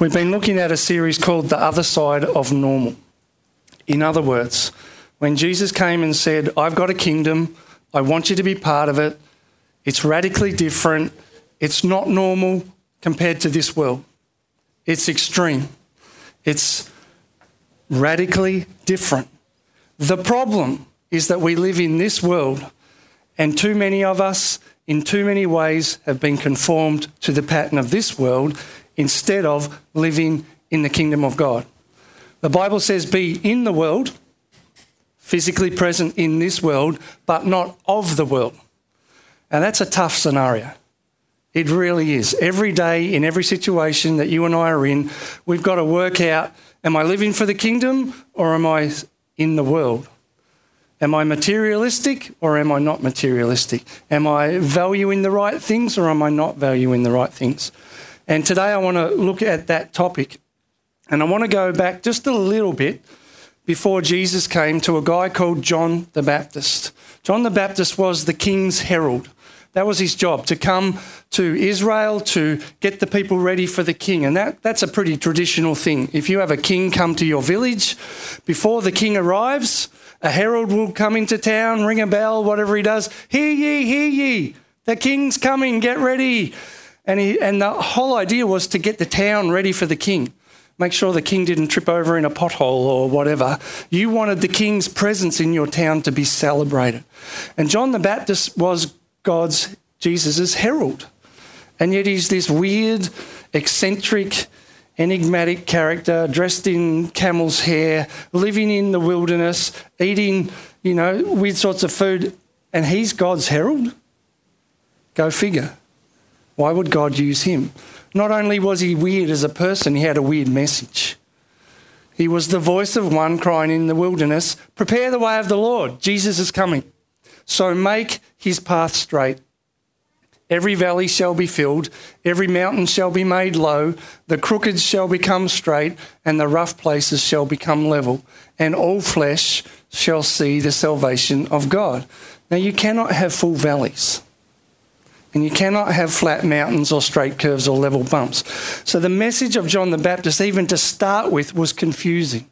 We've been looking at a series called The Other Side of Normal. In other words, when Jesus came and said, I've got a kingdom, I want you to be part of it, it's radically different, it's not normal compared to this world, it's extreme, it's radically different. The problem is that we live in this world, and too many of us, in too many ways, have been conformed to the pattern of this world instead of living in the kingdom of God. The Bible says, Be in the world, physically present in this world, but not of the world. And that's a tough scenario. It really is. Every day, in every situation that you and I are in, we've got to work out am I living for the kingdom or am I in the world? Am I materialistic or am I not materialistic? Am I valuing the right things or am I not valuing the right things? And today I want to look at that topic. And I want to go back just a little bit before Jesus came to a guy called John the Baptist. John the Baptist was the king's herald. That was his job to come to Israel to get the people ready for the king. And that, that's a pretty traditional thing. If you have a king come to your village, before the king arrives, a herald will come into town, ring a bell, whatever he does. Hear ye, hear ye, the king's coming, get ready. And, he, and the whole idea was to get the town ready for the king. Make sure the king didn't trip over in a pothole or whatever. You wanted the king's presence in your town to be celebrated. And John the Baptist was God's, Jesus' herald. And yet he's this weird, eccentric, enigmatic character dressed in camel's hair, living in the wilderness, eating, you know, weird sorts of food, and he's God's herald? Go figure. Why would God use him? Not only was he weird as a person, he had a weird message. He was the voice of one crying in the wilderness, Prepare the way of the Lord. Jesus is coming. So make his path straight. Every valley shall be filled, every mountain shall be made low, the crooked shall become straight, and the rough places shall become level, and all flesh shall see the salvation of God. Now, you cannot have full valleys, and you cannot have flat mountains or straight curves or level bumps. So, the message of John the Baptist, even to start with, was confusing.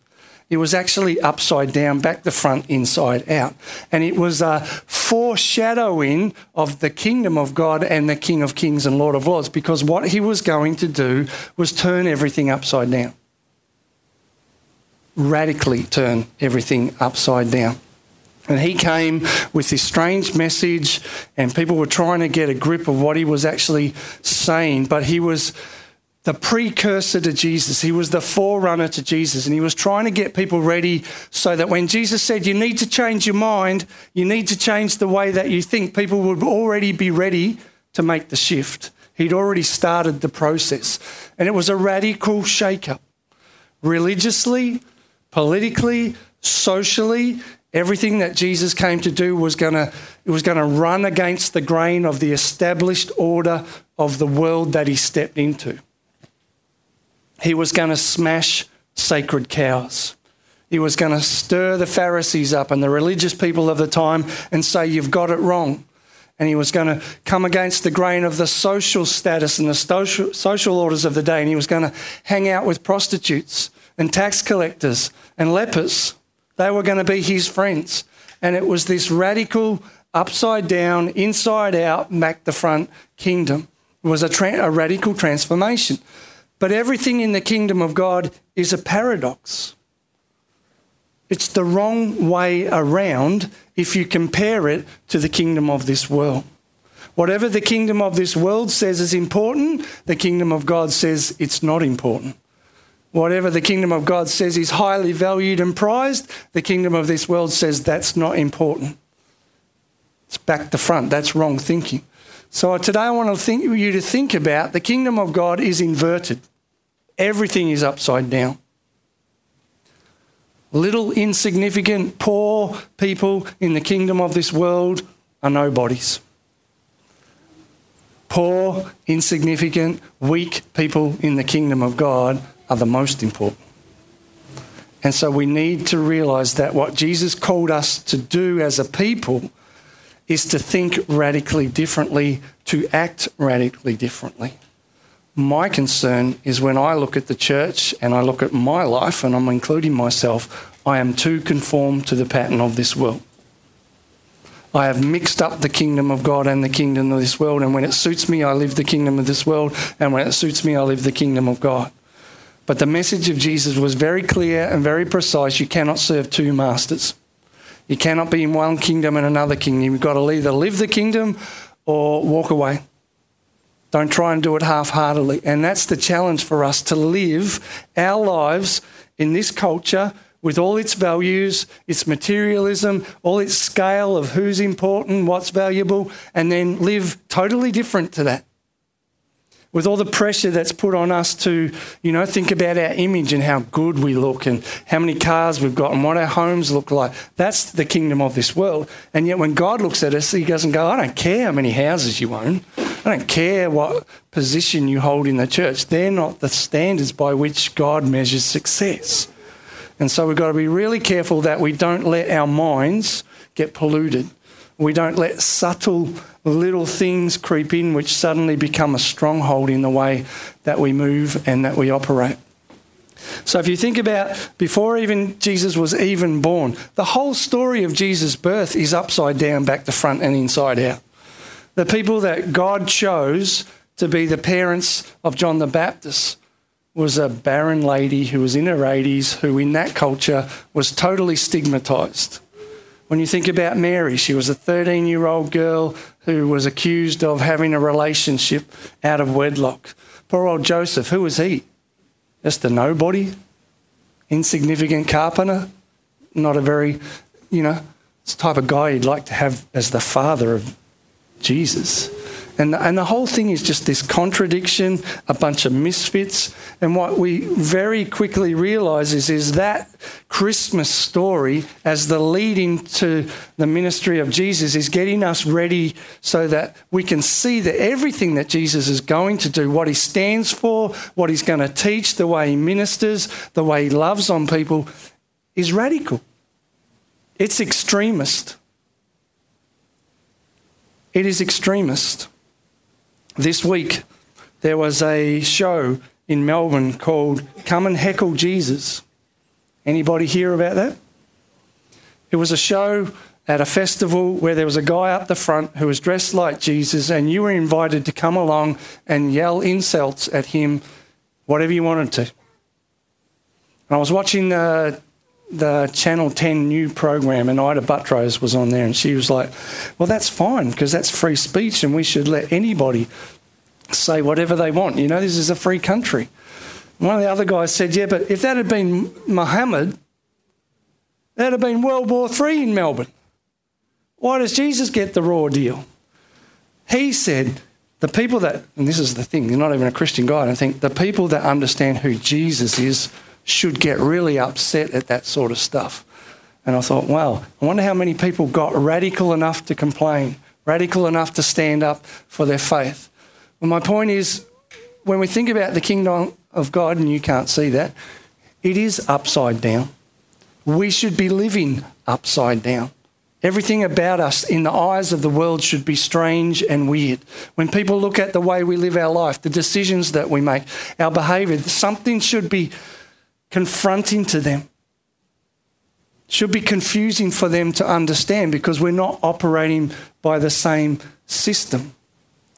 It was actually upside down, back the front, inside out. And it was a foreshadowing of the kingdom of God and the King of Kings and Lord of Lords, because what he was going to do was turn everything upside down. Radically turn everything upside down. And he came with this strange message, and people were trying to get a grip of what he was actually saying, but he was the precursor to Jesus. He was the forerunner to Jesus, and he was trying to get people ready so that when Jesus said, You need to change your mind, you need to change the way that you think, people would already be ready to make the shift. He'd already started the process. And it was a radical shake-up. Religiously, politically, socially, everything that Jesus came to do was going to was going to run against the grain of the established order of the world that he stepped into. He was going to smash sacred cows. He was going to stir the Pharisees up and the religious people of the time and say, You've got it wrong. And he was going to come against the grain of the social status and the social, social orders of the day. And he was going to hang out with prostitutes and tax collectors and lepers. They were going to be his friends. And it was this radical, upside down, inside out, Mac the front kingdom. It was a, tra- a radical transformation. But everything in the kingdom of God is a paradox. It's the wrong way around if you compare it to the kingdom of this world. Whatever the kingdom of this world says is important, the kingdom of God says it's not important. Whatever the kingdom of God says is highly valued and prized, the kingdom of this world says that's not important. It's back to front. That's wrong thinking. So today I want to think, you to think about the kingdom of God is inverted. Everything is upside down. Little, insignificant, poor people in the kingdom of this world are nobodies. Poor, insignificant, weak people in the kingdom of God are the most important. And so we need to realize that what Jesus called us to do as a people is to think radically differently, to act radically differently. My concern is when I look at the church and I look at my life, and I'm including myself, I am too conformed to the pattern of this world. I have mixed up the kingdom of God and the kingdom of this world, and when it suits me, I live the kingdom of this world, and when it suits me, I live the kingdom of God. But the message of Jesus was very clear and very precise. You cannot serve two masters. You cannot be in one kingdom and another kingdom. You've got to either live the kingdom or walk away. Don't try and do it half heartedly. And that's the challenge for us to live our lives in this culture with all its values, its materialism, all its scale of who's important, what's valuable, and then live totally different to that with all the pressure that's put on us to, you know, think about our image and how good we look and how many cars we've got and what our homes look like. That's the kingdom of this world. And yet when God looks at us, he doesn't go, I don't care how many houses you own. I don't care what position you hold in the church. They're not the standards by which God measures success. And so we've got to be really careful that we don't let our minds get polluted. We don't let subtle little things creep in which suddenly become a stronghold in the way that we move and that we operate. So, if you think about before even Jesus was even born, the whole story of Jesus' birth is upside down, back to front, and inside out. The people that God chose to be the parents of John the Baptist was a barren lady who was in her 80s, who in that culture was totally stigmatized. When you think about Mary, she was a 13 year old girl who was accused of having a relationship out of wedlock. Poor old Joseph, who was he? Just a nobody? Insignificant carpenter? Not a very, you know, type of guy you'd like to have as the father of Jesus. And, and the whole thing is just this contradiction, a bunch of misfits. And what we very quickly realise is, is that Christmas story, as the lead into the ministry of Jesus, is getting us ready so that we can see that everything that Jesus is going to do, what he stands for, what he's going to teach, the way he ministers, the way he loves on people, is radical. It's extremist. It is extremist. This week, there was a show in Melbourne called Come and Heckle Jesus. Anybody hear about that? It was a show at a festival where there was a guy up the front who was dressed like Jesus, and you were invited to come along and yell insults at him, whatever you wanted to. And I was watching the, the Channel 10 new program, and Ita Buttrose was on there, and she was like, Well, that's fine because that's free speech, and we should let anybody say whatever they want. You know, this is a free country. One of the other guys said, Yeah, but if that had been Muhammad, that'd have been World War III in Melbourne. Why does Jesus get the raw deal? He said, the people that, and this is the thing, you're not even a Christian guy, I think, the people that understand who Jesus is should get really upset at that sort of stuff. And I thought, wow, I wonder how many people got radical enough to complain, radical enough to stand up for their faith. Well, my point is, when we think about the kingdom of God, and you can't see that, it is upside down. We should be living upside down. Everything about us in the eyes of the world should be strange and weird. When people look at the way we live our life, the decisions that we make, our behaviour, something should be confronting to them. Should be confusing for them to understand because we're not operating by the same system.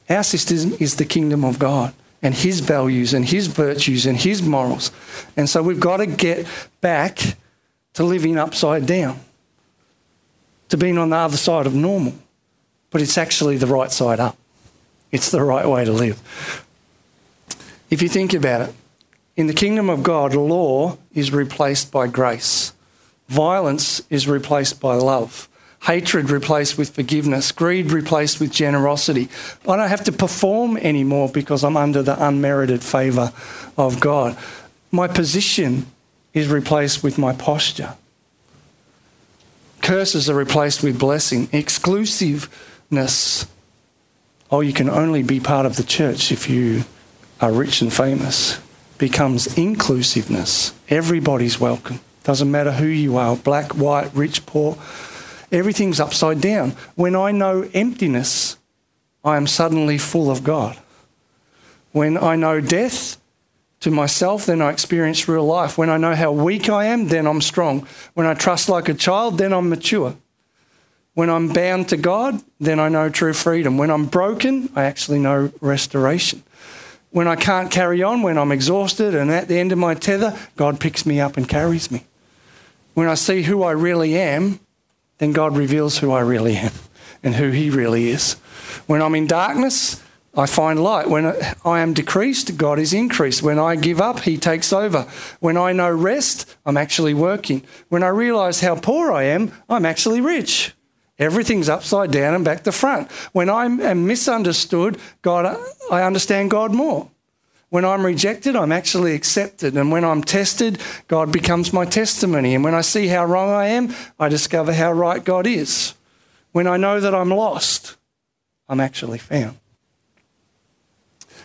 Our system is the kingdom of God and his values and his virtues and his morals. And so we've got to get back to living upside down, to being on the other side of normal. But it's actually the right side up. It's the right way to live. If you think about it, in the kingdom of God, law is replaced by grace, violence is replaced by love hatred replaced with forgiveness, greed replaced with generosity. I don't have to perform anymore because I'm under the unmerited favour of God. My position is replaced with my posture. Curses are replaced with blessing. Exclusiveness. Oh, you can only be part of the church if you are rich and famous. Becomes inclusiveness. Everybody's welcome. Doesn't matter who you are black, white, rich, poor everything's upside down. When I know emptiness, I am suddenly full of God. When I know death to myself, then I experience real life. When I know how weak I am, then I'm strong. When I trust like a child, then I'm mature. When I'm bound to God, then I know true freedom. When I'm broken, I actually know restoration. When I can't carry on, when I'm exhausted and at the end of my tether, God picks me up and carries me. When I see who I really am, then God reveals who I really am and who He really is. When I'm in darkness, I find light. When I am decreased, God is increased. When I give up, He takes over. When I know rest, I'm actually working. When I realize how poor I am, I'm actually rich. Everything's upside down and back to front. When I am uh, misunderstood, God, uh, I understand God more. When I'm rejected, I'm actually accepted. And when I'm tested, God becomes my testimony. And when I see how wrong I am, I discover how right God is. When I know that I'm lost, I'm actually found.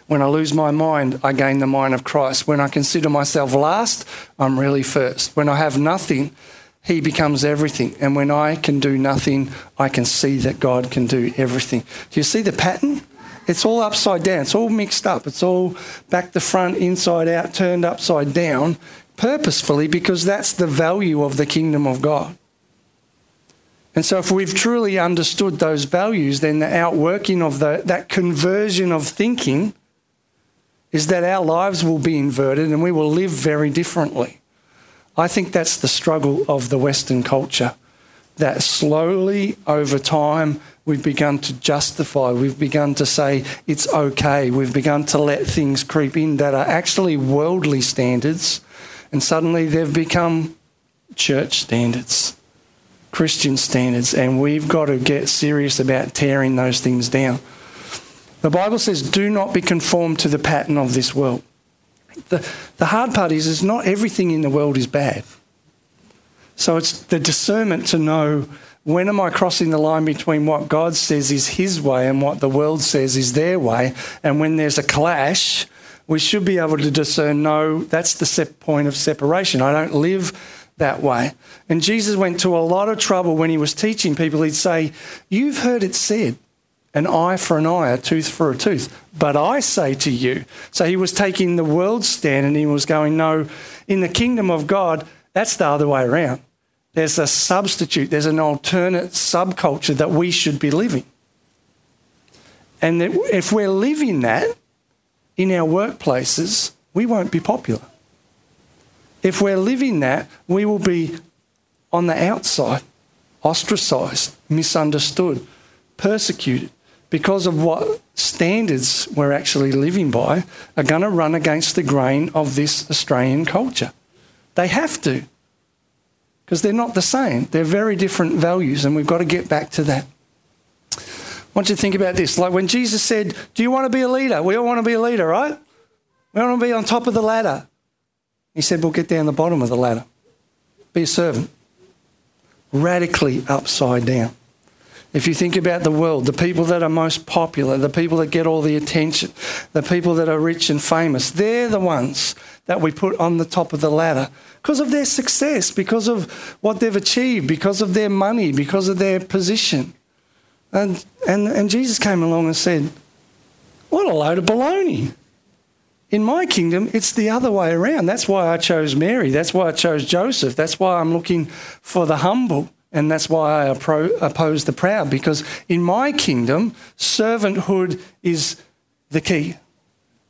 When I lose my mind, I gain the mind of Christ. When I consider myself last, I'm really first. When I have nothing, he becomes everything. And when I can do nothing, I can see that God can do everything. Do you see the pattern? It's all upside down. It's all mixed up. It's all back to front, inside out, turned upside down, purposefully, because that's the value of the kingdom of God. And so, if we've truly understood those values, then the outworking of the, that conversion of thinking is that our lives will be inverted and we will live very differently. I think that's the struggle of the Western culture. That slowly, over time, we've begun to justify, we've begun to say it's okay, we've begun to let things creep in that are actually worldly standards, and suddenly they've become church standards, Christian standards, and we've got to get serious about tearing those things down. The Bible says, do not be conformed to the pattern of this world. The, the hard part is, is not everything in the world is bad. So it's the discernment to know when am I crossing the line between what God says is his way and what the world says is their way. And when there's a clash, we should be able to discern no, that's the point of separation. I don't live that way. And Jesus went to a lot of trouble when he was teaching people. He'd say, You've heard it said, an eye for an eye, a tooth for a tooth. But I say to you. So he was taking the world's stand and he was going, no, in the kingdom of God, that's the other way around. There's a substitute, there's an alternate subculture that we should be living. And if we're living that in our workplaces, we won't be popular. If we're living that, we will be on the outside, ostracized, misunderstood, persecuted because of what standards we're actually living by, are going to run against the grain of this Australian culture. They have to, because they're not the same. They're very different values, and we've got to get back to that. I want you to think about this. Like when Jesus said, Do you want to be a leader? We all want to be a leader, right? We want to be on top of the ladder. He said, Well, get down the bottom of the ladder. Be a servant. Radically upside down. If you think about the world, the people that are most popular, the people that get all the attention, the people that are rich and famous, they're the ones that we put on the top of the ladder because of their success, because of what they've achieved, because of their money, because of their position. And, and, and Jesus came along and said, What a load of baloney. In my kingdom, it's the other way around. That's why I chose Mary. That's why I chose Joseph. That's why I'm looking for the humble. And that's why I oppose the proud, because in my kingdom, servanthood is the key.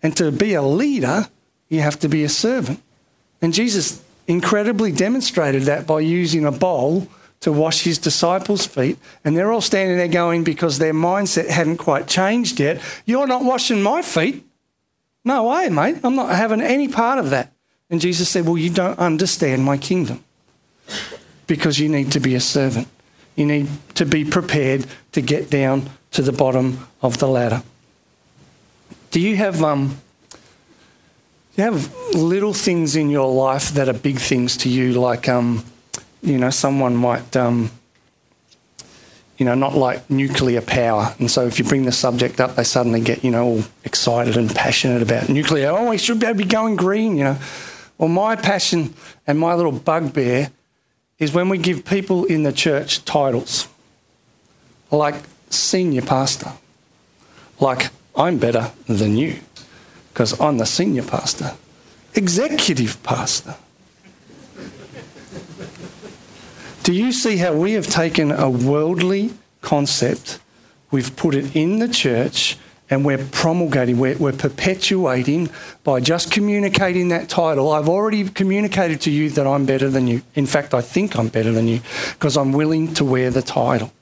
And to be a leader, you have to be a servant. And Jesus incredibly demonstrated that by using a bowl to wash his disciples' feet. And they're all standing there going, because their mindset hadn't quite changed yet, You're not washing my feet. No way, mate. I'm not having any part of that. And Jesus said, Well, you don't understand my kingdom because you need to be a servant. You need to be prepared to get down to the bottom of the ladder. Do you have um, do you have little things in your life that are big things to you, like um, you know, someone might um, you know, not like nuclear power. And so if you bring the subject up, they suddenly get, you know, all excited and passionate about nuclear. Oh, we should be going green, you know. Well, my passion and my little bugbear is when we give people in the church titles. Like senior pastor, like I'm better than you, because I'm the senior pastor, executive pastor. Do you see how we have taken a worldly concept, we've put it in the church, and we're promulgating, we're, we're, perpetuating by just communicating that title. I've already communicated to you that I'm better than you. In fact, I think I'm better than you because I'm willing to wear the title.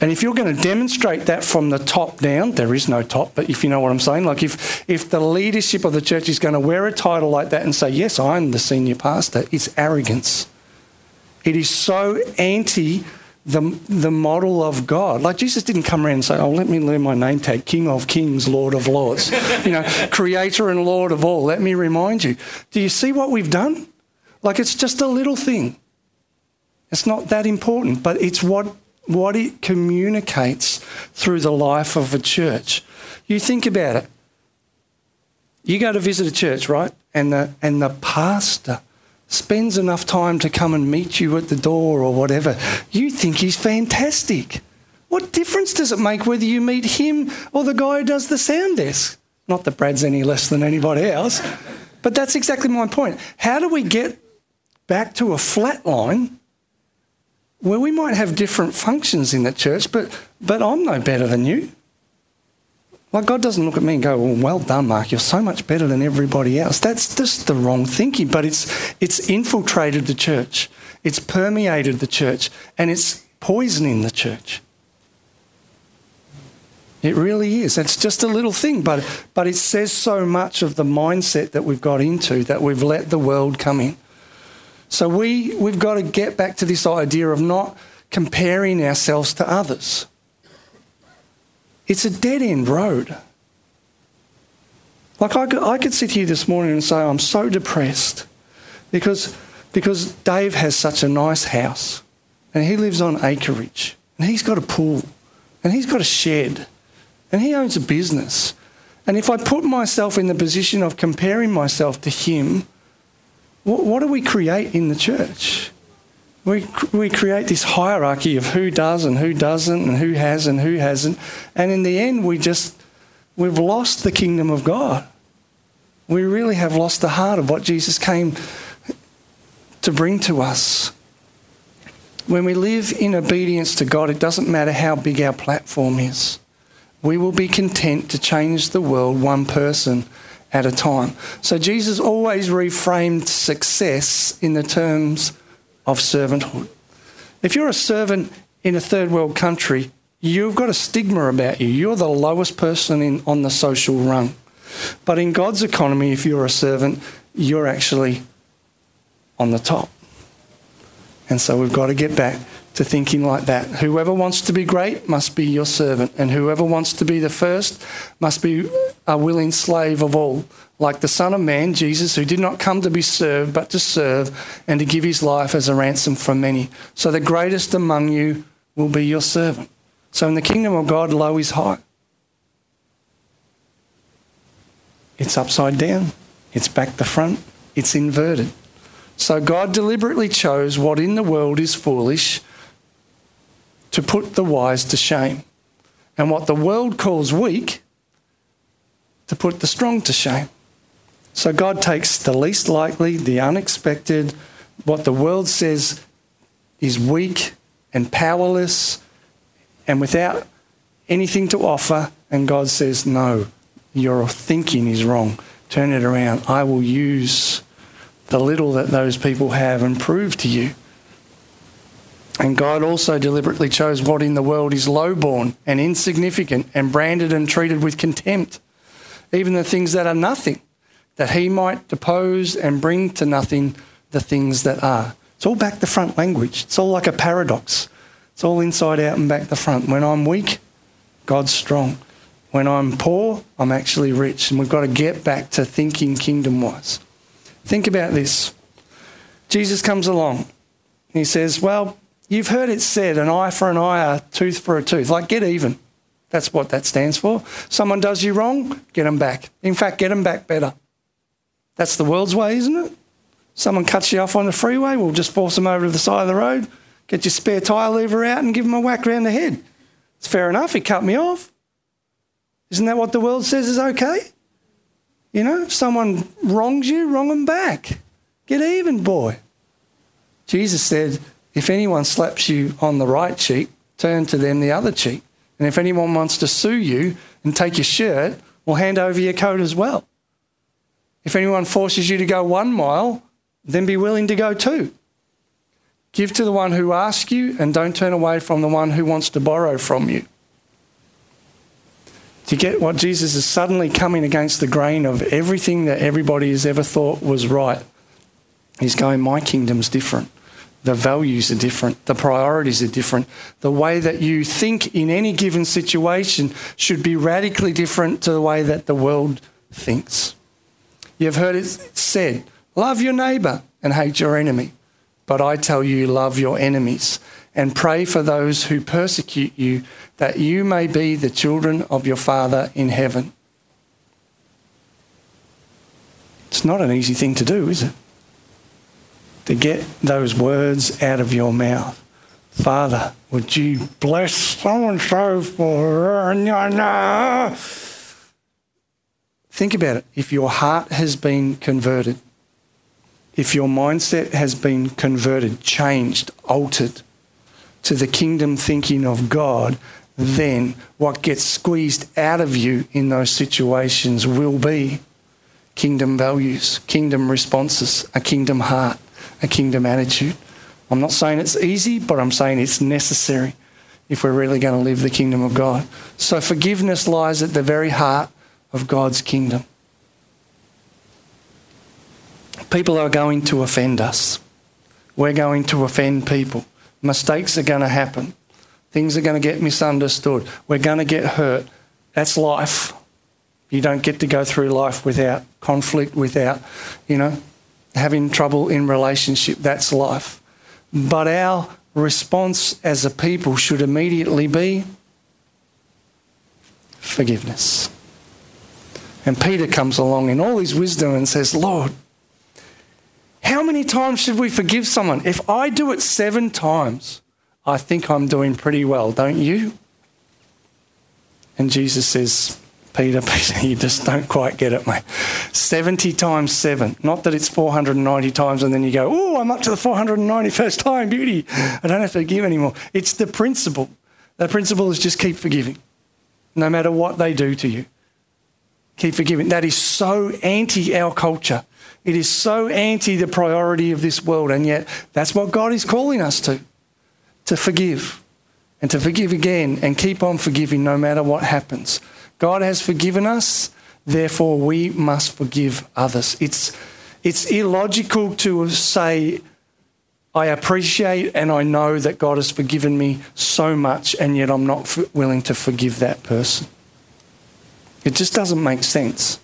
And if you're going to demonstrate that from the top down, there is no top, but if you know what I'm saying, like if, if the leadership of the church is going to wear a title like that and say, Yes, I'm the senior pastor, it's arrogance. It is so anti the, the model of God. Like Jesus didn't come around and say, Oh, let me learn my name tag King of Kings, Lord of Lords, you know, Creator and Lord of all. Let me remind you. Do you see what we've done? Like it's just a little thing. It's not that important, but it's what, what it communicates through the life of a church. You think about it. You go to visit a church, right? And the, and the pastor spends enough time to come and meet you at the door or whatever, you think he's fantastic. What difference does it make whether you meet him or the guy who does the sound desk? Not that Brad's any less than anybody else, but that's exactly my point. How do we get back to a flat line where we might have different functions in the church, but, but I'm no better than you? Like, God doesn't look at me and go, well, well done, Mark, you're so much better than everybody else. That's just the wrong thinking, but it's, it's infiltrated the church, it's permeated the church, and it's poisoning the church. It really is. It's just a little thing, but, but it says so much of the mindset that we've got into that we've let the world come in. So we, we've got to get back to this idea of not comparing ourselves to others. It's a dead end road. Like I could, I could sit here this morning and say, I'm so depressed because, because Dave has such a nice house and he lives on acreage and he's got a pool and he's got a shed and he owns a business. And if I put myself in the position of comparing myself to him, what, what do we create in the church? We, we create this hierarchy of who does and who doesn't and who has and who hasn't. And in the end, we just, we've lost the kingdom of God. We really have lost the heart of what Jesus came to bring to us. When we live in obedience to God, it doesn't matter how big our platform is. We will be content to change the world one person at a time. So Jesus always reframed success in the terms of servanthood. If you're a servant in a third world country, you've got a stigma about you. You're the lowest person in, on the social rung. But in God's economy, if you're a servant, you're actually on the top. And so we've got to get back to thinking like that. Whoever wants to be great must be your servant, and whoever wants to be the first must be a willing slave of all like the Son of Man, Jesus, who did not come to be served, but to serve and to give his life as a ransom for many. So the greatest among you will be your servant. So in the kingdom of God, low is high. It's upside down, it's back to front, it's inverted. So God deliberately chose what in the world is foolish to put the wise to shame. And what the world calls weak, to put the strong to shame. So God takes the least likely, the unexpected, what the world says is weak and powerless and without anything to offer, and God says, No, your thinking is wrong. Turn it around. I will use the little that those people have and prove to you. And God also deliberately chose what in the world is lowborn and insignificant and branded and treated with contempt, even the things that are nothing that he might depose and bring to nothing the things that are. It's all back to front language. It's all like a paradox. It's all inside out and back to front. When I'm weak, God's strong. When I'm poor, I'm actually rich. And we've got to get back to thinking kingdom wise. Think about this. Jesus comes along. He says, Well, you've heard it said, an eye for an eye, a tooth for a tooth. Like, get even. That's what that stands for. Someone does you wrong, get them back. In fact, get them back better. That's the world's way, isn't it? Someone cuts you off on the freeway, we'll just force them over to the side of the road, get your spare tyre lever out and give them a whack round the head. It's fair enough, he cut me off. Isn't that what the world says is okay? You know, if someone wrongs you, wrong them back. Get even, boy. Jesus said, if anyone slaps you on the right cheek, turn to them the other cheek. And if anyone wants to sue you and take your shirt, well, hand over your coat as well. If anyone forces you to go one mile, then be willing to go two. Give to the one who asks you and don't turn away from the one who wants to borrow from you. Do you get what Jesus is suddenly coming against the grain of everything that everybody has ever thought was right? He's going, My kingdom's different. The values are different. The priorities are different. The way that you think in any given situation should be radically different to the way that the world thinks. You've heard it said, love your neighbour and hate your enemy. But I tell you, love your enemies and pray for those who persecute you, that you may be the children of your Father in heaven. It's not an easy thing to do, is it? To get those words out of your mouth. Father, would you bless so and so for. Think about it. If your heart has been converted, if your mindset has been converted, changed, altered to the kingdom thinking of God, then what gets squeezed out of you in those situations will be kingdom values, kingdom responses, a kingdom heart, a kingdom attitude. I'm not saying it's easy, but I'm saying it's necessary if we're really going to live the kingdom of God. So forgiveness lies at the very heart of God's kingdom. People are going to offend us. We're going to offend people. Mistakes are going to happen. Things are going to get misunderstood. We're going to get hurt. That's life. You don't get to go through life without conflict, without, you know, having trouble in relationship. That's life. But our response as a people should immediately be forgiveness. And Peter comes along in all his wisdom and says, Lord, how many times should we forgive someone? If I do it seven times, I think I'm doing pretty well, don't you? And Jesus says, Peter, Peter, you just don't quite get it, mate. 70 times 7. Not that it's 490 times and then you go, oh, I'm up to the 491st time, beauty. I don't have to forgive anymore. It's the principle. The principle is just keep forgiving, no matter what they do to you. Keep forgiving. That is so anti our culture. It is so anti the priority of this world, and yet that's what God is calling us to to forgive and to forgive again and keep on forgiving no matter what happens. God has forgiven us, therefore we must forgive others. It's, it's illogical to say, I appreciate and I know that God has forgiven me so much, and yet I'm not willing to forgive that person. It just doesn't make sense.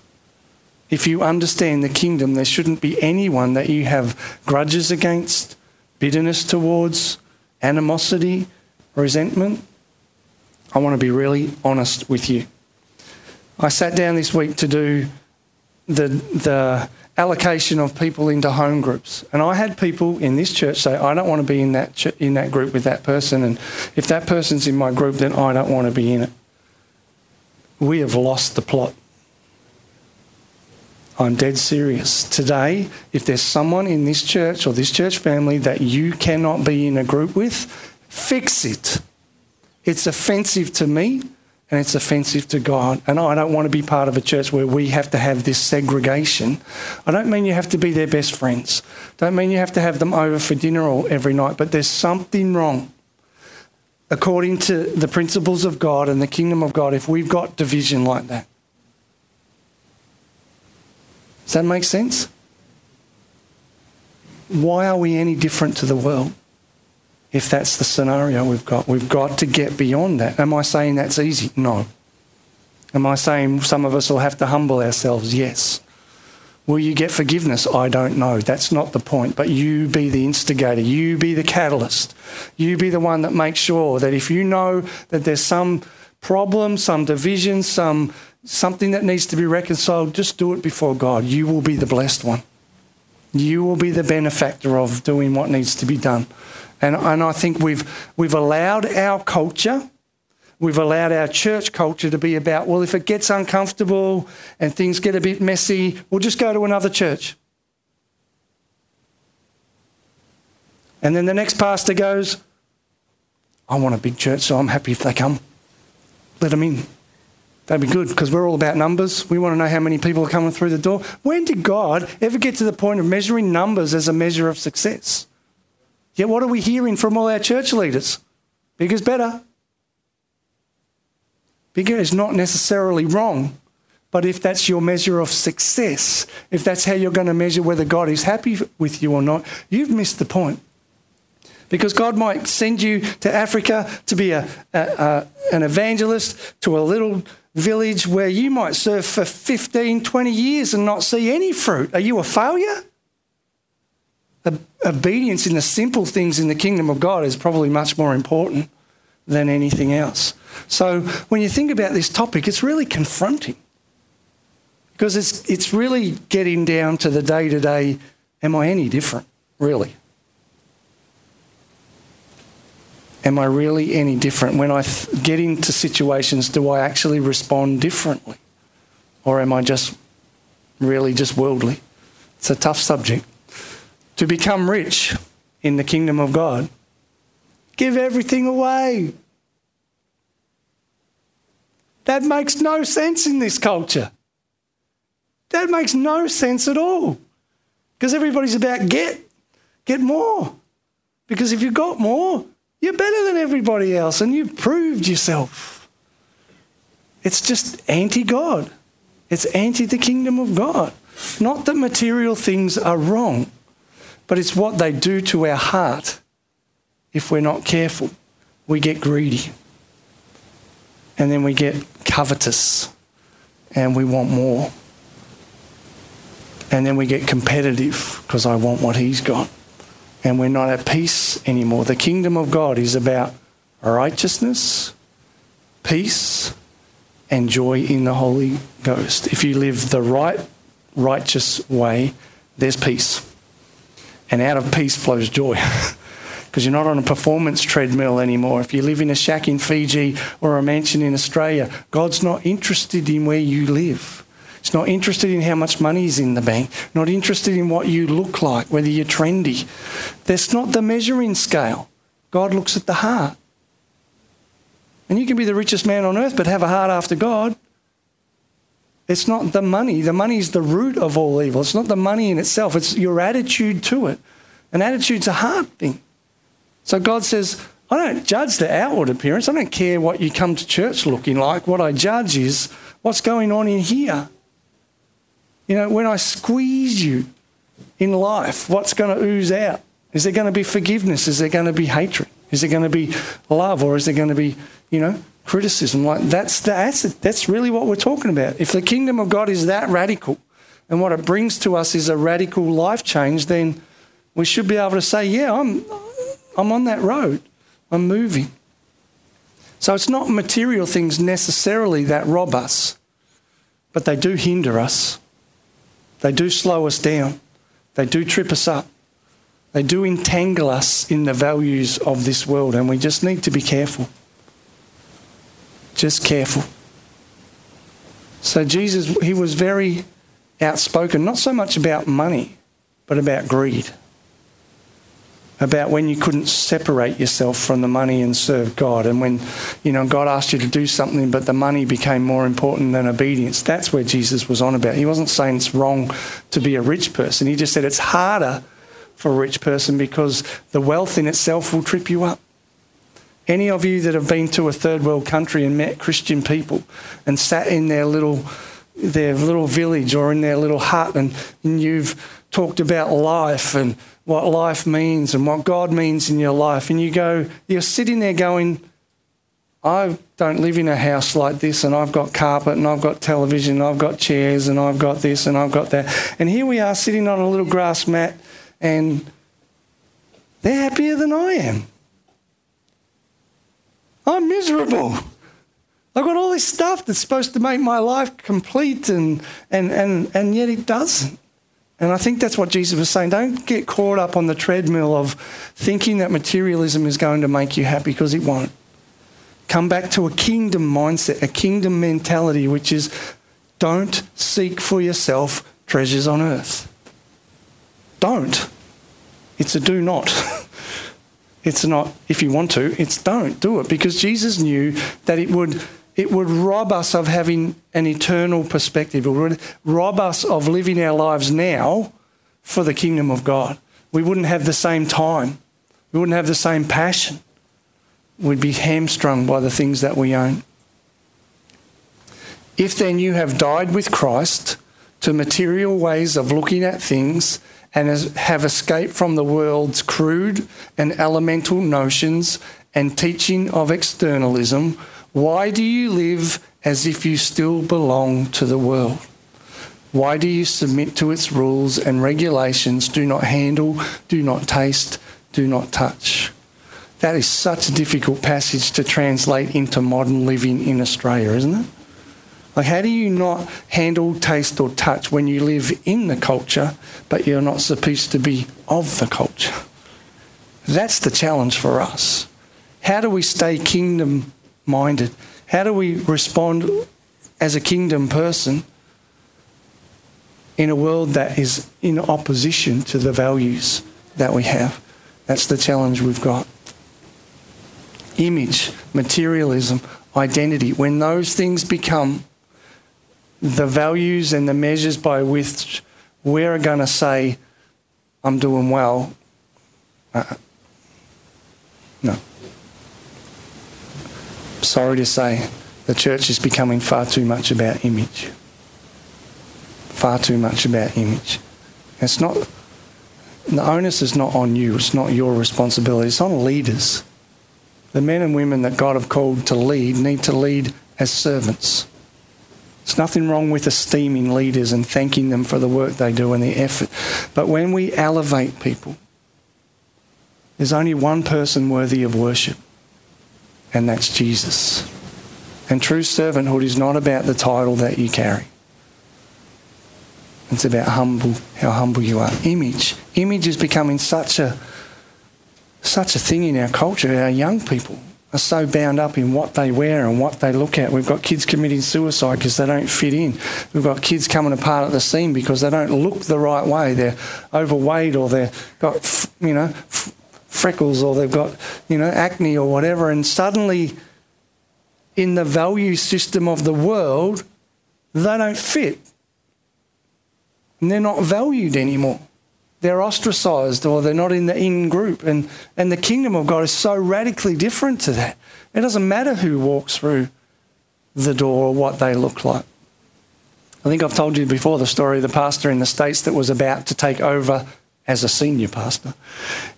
If you understand the kingdom, there shouldn't be anyone that you have grudges against, bitterness towards, animosity, resentment. I want to be really honest with you. I sat down this week to do the, the allocation of people into home groups. And I had people in this church say, I don't want to be in that, ch- in that group with that person. And if that person's in my group, then I don't want to be in it. We have lost the plot. I'm dead serious. Today, if there's someone in this church or this church family that you cannot be in a group with, fix it. It's offensive to me and it's offensive to God. And I don't want to be part of a church where we have to have this segregation. I don't mean you have to be their best friends. Don't mean you have to have them over for dinner all, every night, but there's something wrong. According to the principles of God and the kingdom of God, if we've got division like that. Does that make sense? Why are we any different to the world? If that's the scenario we've got, we've got to get beyond that. Am I saying that's easy? No. Am I saying some of us will have to humble ourselves? Yes. Will you get forgiveness? I don't know. That's not the point. But you be the instigator. You be the catalyst. You be the one that makes sure that if you know that there's some problem, some division, some something that needs to be reconciled, just do it before God. You will be the blessed one. You will be the benefactor of doing what needs to be done. And, and I think we've, we've allowed our culture, we've allowed our church culture to be about, well, if it gets uncomfortable and things get a bit messy, we'll just go to another church. And then the next pastor goes, I want a big church, so I'm happy if they come. Let them in. That'd be good because we're all about numbers. We want to know how many people are coming through the door. When did God ever get to the point of measuring numbers as a measure of success? Yet, what are we hearing from all our church leaders? Bigger's better. Bigger is not necessarily wrong, but if that's your measure of success, if that's how you're going to measure whether God is happy with you or not, you've missed the point. Because God might send you to Africa to be a, a, a, an evangelist to a little village where you might serve for 15, 20 years and not see any fruit. Are you a failure? Obedience in the simple things in the kingdom of God is probably much more important than anything else. So when you think about this topic, it's really confronting because it's, it's really getting down to the day to day am I any different, really? am I really any different? When I get into situations, do I actually respond differently? Or am I just really just worldly? It's a tough subject. To become rich in the kingdom of God, give everything away. That makes no sense in this culture. That makes no sense at all. Because everybody's about get, get more. Because if you've got more, you're better than everybody else and you've proved yourself. It's just anti God. It's anti the kingdom of God. Not that material things are wrong, but it's what they do to our heart if we're not careful. We get greedy. And then we get covetous and we want more. And then we get competitive because I want what he's got and we're not at peace anymore. The kingdom of God is about righteousness, peace, and joy in the Holy Ghost. If you live the right, righteous way, there's peace. And out of peace flows joy. Because you're not on a performance treadmill anymore. If you live in a shack in Fiji or a mansion in Australia, God's not interested in where you live. He's not interested in how much money is in the bank, not interested in what you look like, whether you're trendy. That's not the measuring scale. God looks at the heart. And you can be the richest man on earth, but have a heart after God. It's not the money. The money is the root of all evil. It's not the money in itself, it's your attitude to it. An attitude's a heart thing. So God says, I don't judge the outward appearance. I don't care what you come to church looking like. What I judge is what's going on in here. You know, when I squeeze you in life, what's going to ooze out? Is there going to be forgiveness? Is there going to be hatred? Is there going to be love? Or is there going to be, you know, criticism? Like that's, that's, that's really what we're talking about. If the kingdom of God is that radical and what it brings to us is a radical life change, then we should be able to say, yeah, I'm, I'm on that road. I'm moving. So it's not material things necessarily that rob us, but they do hinder us. They do slow us down. They do trip us up. They do entangle us in the values of this world, and we just need to be careful. Just careful. So, Jesus, he was very outspoken, not so much about money, but about greed about when you couldn't separate yourself from the money and serve God. And when, you know, God asked you to do something, but the money became more important than obedience. That's where Jesus was on about. He wasn't saying it's wrong to be a rich person. He just said it's harder for a rich person because the wealth in itself will trip you up. Any of you that have been to a third world country and met Christian people and sat in their little their little village or in their little hut and, and you've talked about life and what life means and what God means in your life. And you go, you're sitting there going, I don't live in a house like this, and I've got carpet, and I've got television, and I've got chairs, and I've got this, and I've got that. And here we are sitting on a little grass mat, and they're happier than I am. I'm miserable. I've got all this stuff that's supposed to make my life complete, and, and, and, and yet it doesn't. And I think that's what Jesus was saying. Don't get caught up on the treadmill of thinking that materialism is going to make you happy because it won't. come back to a kingdom mindset, a kingdom mentality, which is don't seek for yourself treasures on earth. Don't. It's a do not. it's not if you want to, it's don't do it because Jesus knew that it would it would rob us of having an eternal perspective. It would rob us of living our lives now for the kingdom of God. We wouldn't have the same time. We wouldn't have the same passion we'd be hamstrung by the things that we own. If then you have died with Christ to material ways of looking at things and have escaped from the world's crude and elemental notions and teaching of externalism, why do you live as if you still belong to the world? Why do you submit to its rules and regulations? Do not handle, do not taste, do not touch. That is such a difficult passage to translate into modern living in Australia, isn't it? Like, how do you not handle, taste, or touch when you live in the culture, but you're not supposed to be of the culture? That's the challenge for us. How do we stay kingdom minded? How do we respond as a kingdom person in a world that is in opposition to the values that we have? That's the challenge we've got image, materialism, identity, when those things become the values and the measures by which we're going to say, I'm doing well, uh, no. Sorry to say, the church is becoming far too much about image. Far too much about image. It's not, the onus is not on you, it's not your responsibility, it's on leaders the men and women that God have called to lead need to lead as servants. There's nothing wrong with esteeming leaders and thanking them for the work they do and the effort. But when we elevate people, there's only one person worthy of worship, and that's Jesus. And true servanthood is not about the title that you carry. It's about humble, how humble you are. Image. Image is becoming such a such a thing in our culture. Our young people are so bound up in what they wear and what they look at. We've got kids committing suicide because they don't fit in. We've got kids coming apart at the seam because they don't look the right way. They're overweight or they've got, you know, freckles or they've got, you know, acne or whatever. And suddenly, in the value system of the world, they don't fit. And they're not valued anymore they're ostracized or they're not in the in group. And, and the kingdom of God is so radically different to that. It doesn't matter who walks through the door or what they look like. I think I've told you before the story of the pastor in the States that was about to take over as a senior pastor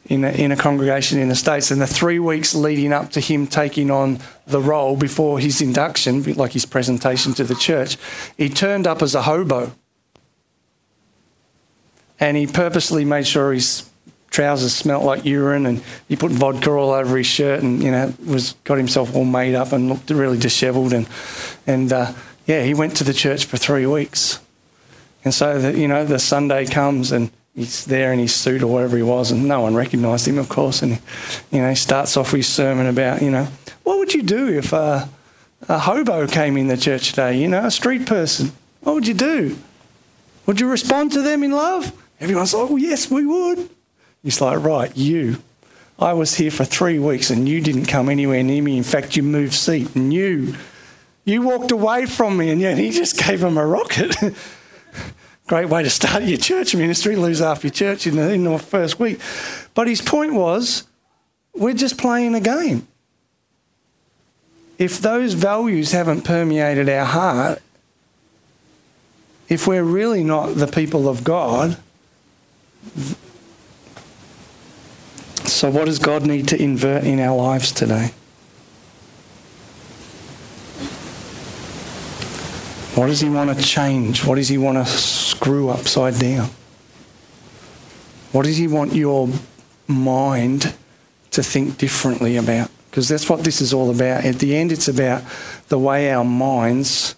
in a, in a congregation in the States. And the three weeks leading up to him taking on the role before his induction, like his presentation to the church, he turned up as a hobo and he purposely made sure his trousers smelt like urine and he put vodka all over his shirt and you know was got himself all made up and looked really dishevelled and and uh, yeah he went to the church for three weeks and so that you know the Sunday comes and he's there in his suit or whatever he was and no one recognised him of course and you know he starts off with his sermon about you know what would you do if a hobo came in the church today you know a street person what would you do would you respond to them in love Everyone's like, well, yes, we would. He's like, right, you. I was here for three weeks and you didn't come anywhere near me. In fact, you moved seat and you, you walked away from me and yet he just gave him a rocket. Great way to start your church ministry, lose half your church in the, in the first week. But his point was, we're just playing a game. If those values haven't permeated our heart, if we're really not the people of God, so, what does God need to invert in our lives today? What does He want to change? What does He want to screw upside down? What does He want your mind to think differently about? Because that's what this is all about. At the end, it's about the way our minds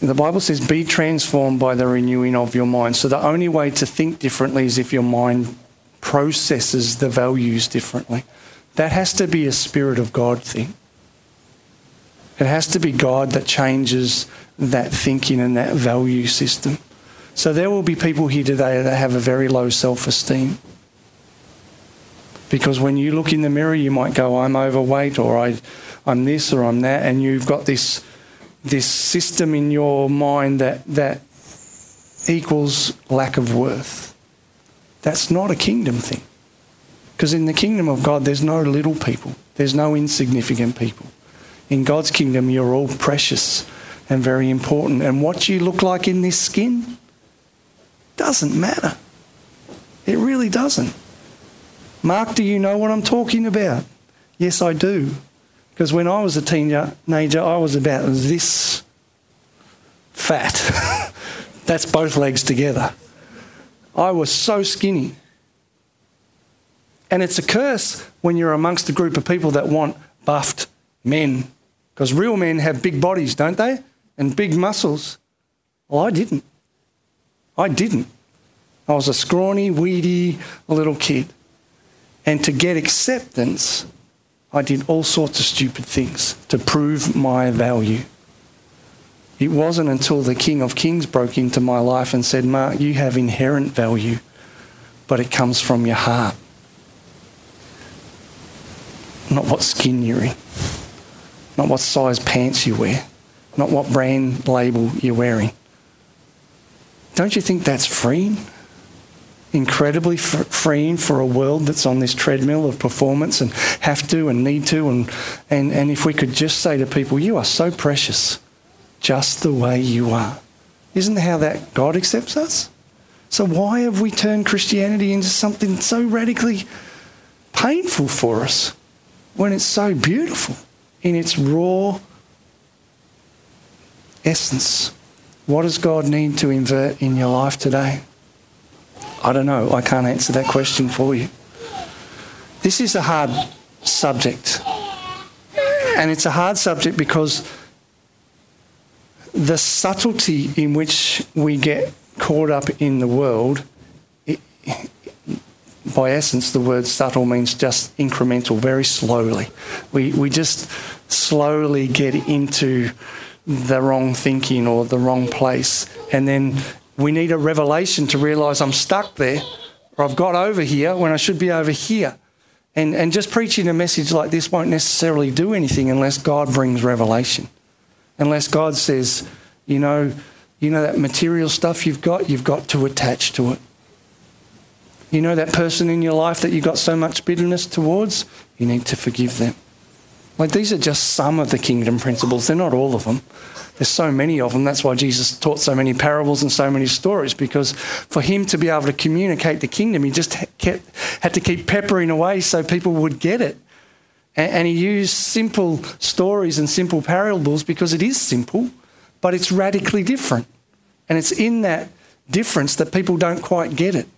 the Bible says, be transformed by the renewing of your mind. So the only way to think differently is if your mind processes the values differently. that has to be a Spirit of God thing. It has to be God that changes that thinking and that value system. So there will be people here today that have a very low self esteem. Because when you look in the mirror, you might go, I'm overweight, or I, I'm this, or I'm that, and you've got this, this system in your mind that, that equals lack of worth. That's not a kingdom thing. Because in the kingdom of God, there's no little people, there's no insignificant people. In God's kingdom, you're all precious and very important. And what you look like in this skin doesn't matter. It really doesn't. Mark, do you know what I'm talking about? Yes, I do. Because when I was a teenager, I was about this fat. That's both legs together. I was so skinny. And it's a curse when you're amongst a group of people that want buffed men. Because real men have big bodies, don't they? And big muscles. Well, I didn't. I didn't. I was a scrawny, weedy little kid. And to get acceptance, I did all sorts of stupid things to prove my value. It wasn't until the King of Kings broke into my life and said, Mark, you have inherent value, but it comes from your heart, not what skin you're in, not what size pants you wear, not what brand label you're wearing. Don't you think that's freeing? incredibly freeing for a world that's on this treadmill of performance and have to and need to. And, and, and if we could just say to people, You are so precious just the way you are. Isn't how that God accepts us? So, why have we turned Christianity into something so radically painful for us when it's so beautiful in its raw essence? What does God need to invert in your life today? I don't know. I can't answer that question for you. This is a hard subject. And it's a hard subject because the subtlety in which we get caught up in the world, by essence, the word subtle means just incremental, very slowly. We, we just slowly get into the wrong thinking or the wrong place. And then we need a revelation to realize I'm stuck there or I've got over here when I should be over here. And, and just preaching a message like this won't necessarily do anything unless God brings revelation. Unless God says, you know, you know that material stuff you've got, you've got to attach to it. You know that person in your life that you've got so much bitterness towards, you need to forgive them. Like these are just some of the kingdom principles, they're not all of them. There's so many of them. That's why Jesus taught so many parables and so many stories, because for him to be able to communicate the kingdom, he just kept, had to keep peppering away so people would get it. And, and he used simple stories and simple parables because it is simple, but it's radically different. And it's in that difference that people don't quite get it.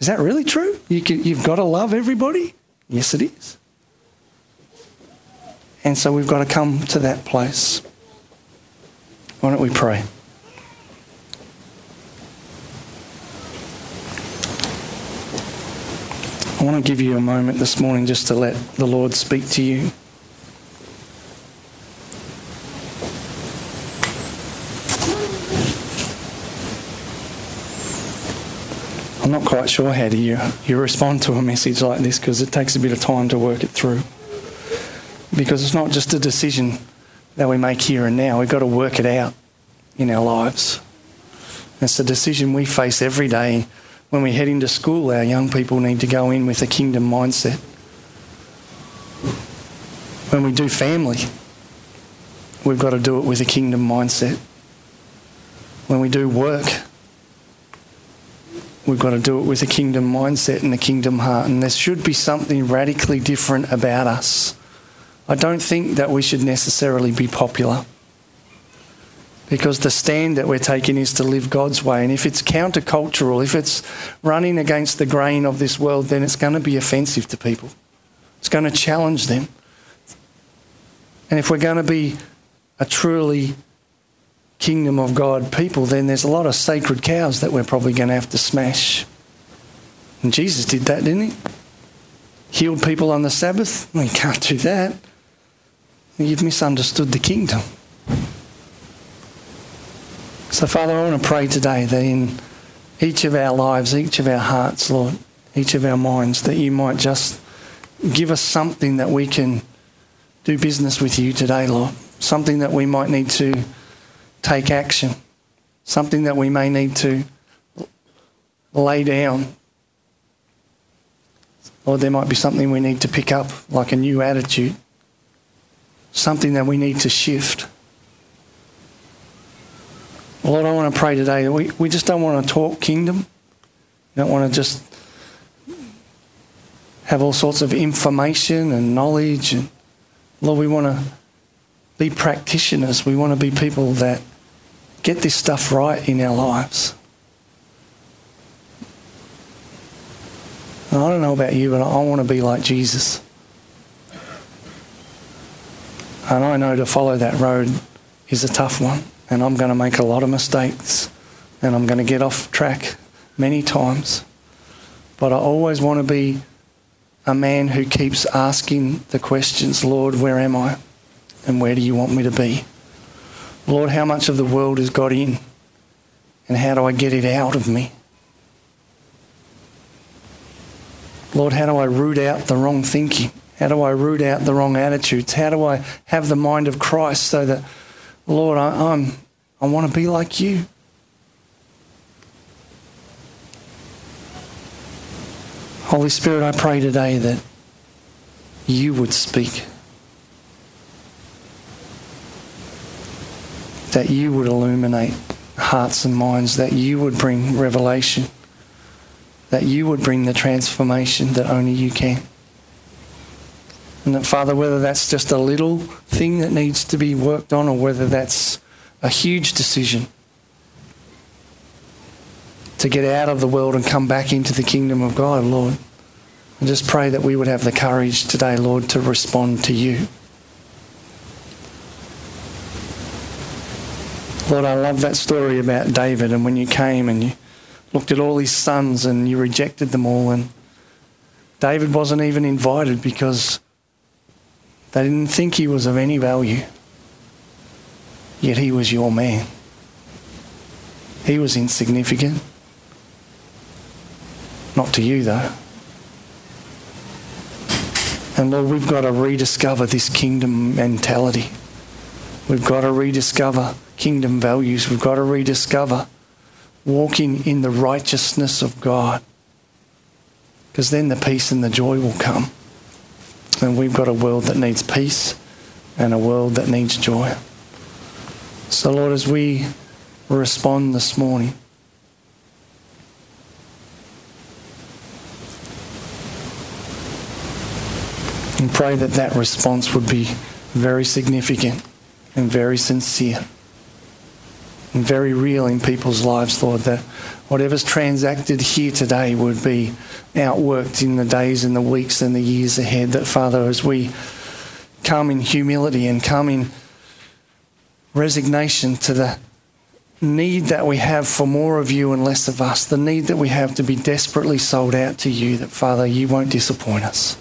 Is that really true? You can, you've got to love everybody? Yes, it is. And so we've got to come to that place. Why don't we pray? I want to give you a moment this morning just to let the Lord speak to you. Quite sure how do you, you respond to a message like this because it takes a bit of time to work it through. Because it's not just a decision that we make here and now. We've got to work it out in our lives. It's a decision we face every day. When we head into school, our young people need to go in with a kingdom mindset. When we do family, we've got to do it with a kingdom mindset. When we do work, we've got to do it with a kingdom mindset and a kingdom heart. And there should be something radically different about us I don't think that we should necessarily be popular because the stand that we're taking is to live God's way. And if it's countercultural, if it's running against the grain of this world, then it's going to be offensive to people. It's going to challenge them. And if we're going to be a truly kingdom of God people, then there's a lot of sacred cows that we're probably going to have to smash. And Jesus did that, didn't he? healed people on the Sabbath? Well, you can't do that. You've misunderstood the kingdom. So, Father, I want to pray today that in each of our lives, each of our hearts, Lord, each of our minds, that you might just give us something that we can do business with you today, Lord. Something that we might need to take action. Something that we may need to lay down. Or there might be something we need to pick up, like a new attitude. Something that we need to shift. Lord, I want to pray today we, we just don't want to talk kingdom. We don't want to just have all sorts of information and knowledge. And Lord, we want to be practitioners. We want to be people that get this stuff right in our lives. And I don't know about you, but I want to be like Jesus. And I know to follow that road is a tough one, and I'm going to make a lot of mistakes, and I'm going to get off track many times. But I always want to be a man who keeps asking the questions Lord, where am I? And where do you want me to be? Lord, how much of the world has got in? And how do I get it out of me? Lord, how do I root out the wrong thinking? How do I root out the wrong attitudes? How do I have the mind of Christ so that, Lord, I, I'm, I want to be like you? Holy Spirit, I pray today that you would speak. That you would illuminate hearts and minds, that you would bring revelation, that you would bring the transformation that only you can. And that, Father, whether that's just a little thing that needs to be worked on or whether that's a huge decision to get out of the world and come back into the kingdom of God, Lord. I just pray that we would have the courage today, Lord, to respond to you. Lord, I love that story about David and when you came and you looked at all his sons and you rejected them all and David wasn't even invited because they didn't think he was of any value. Yet he was your man. He was insignificant. Not to you, though. And Lord, we've got to rediscover this kingdom mentality. We've got to rediscover kingdom values. We've got to rediscover walking in the righteousness of God. Because then the peace and the joy will come. And we've got a world that needs peace and a world that needs joy. So, Lord, as we respond this morning, and pray that that response would be very significant and very sincere and very real in people's lives, Lord, that whatever's transacted here today would be outworked in the days and the weeks and the years ahead. That, Father, as we come in humility and come in resignation to the need that we have for more of you and less of us, the need that we have to be desperately sold out to you, that, Father, you won't disappoint us.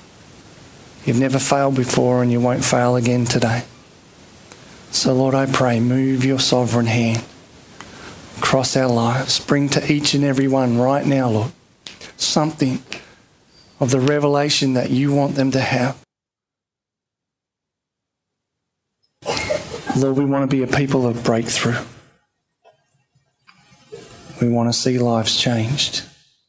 You've never failed before and you won't fail again today. So, Lord, I pray, move your sovereign hand across our lives. Bring to each and every one right now, Lord, something of the revelation that you want them to have. Lord, we want to be a people of breakthrough. We want to see lives changed.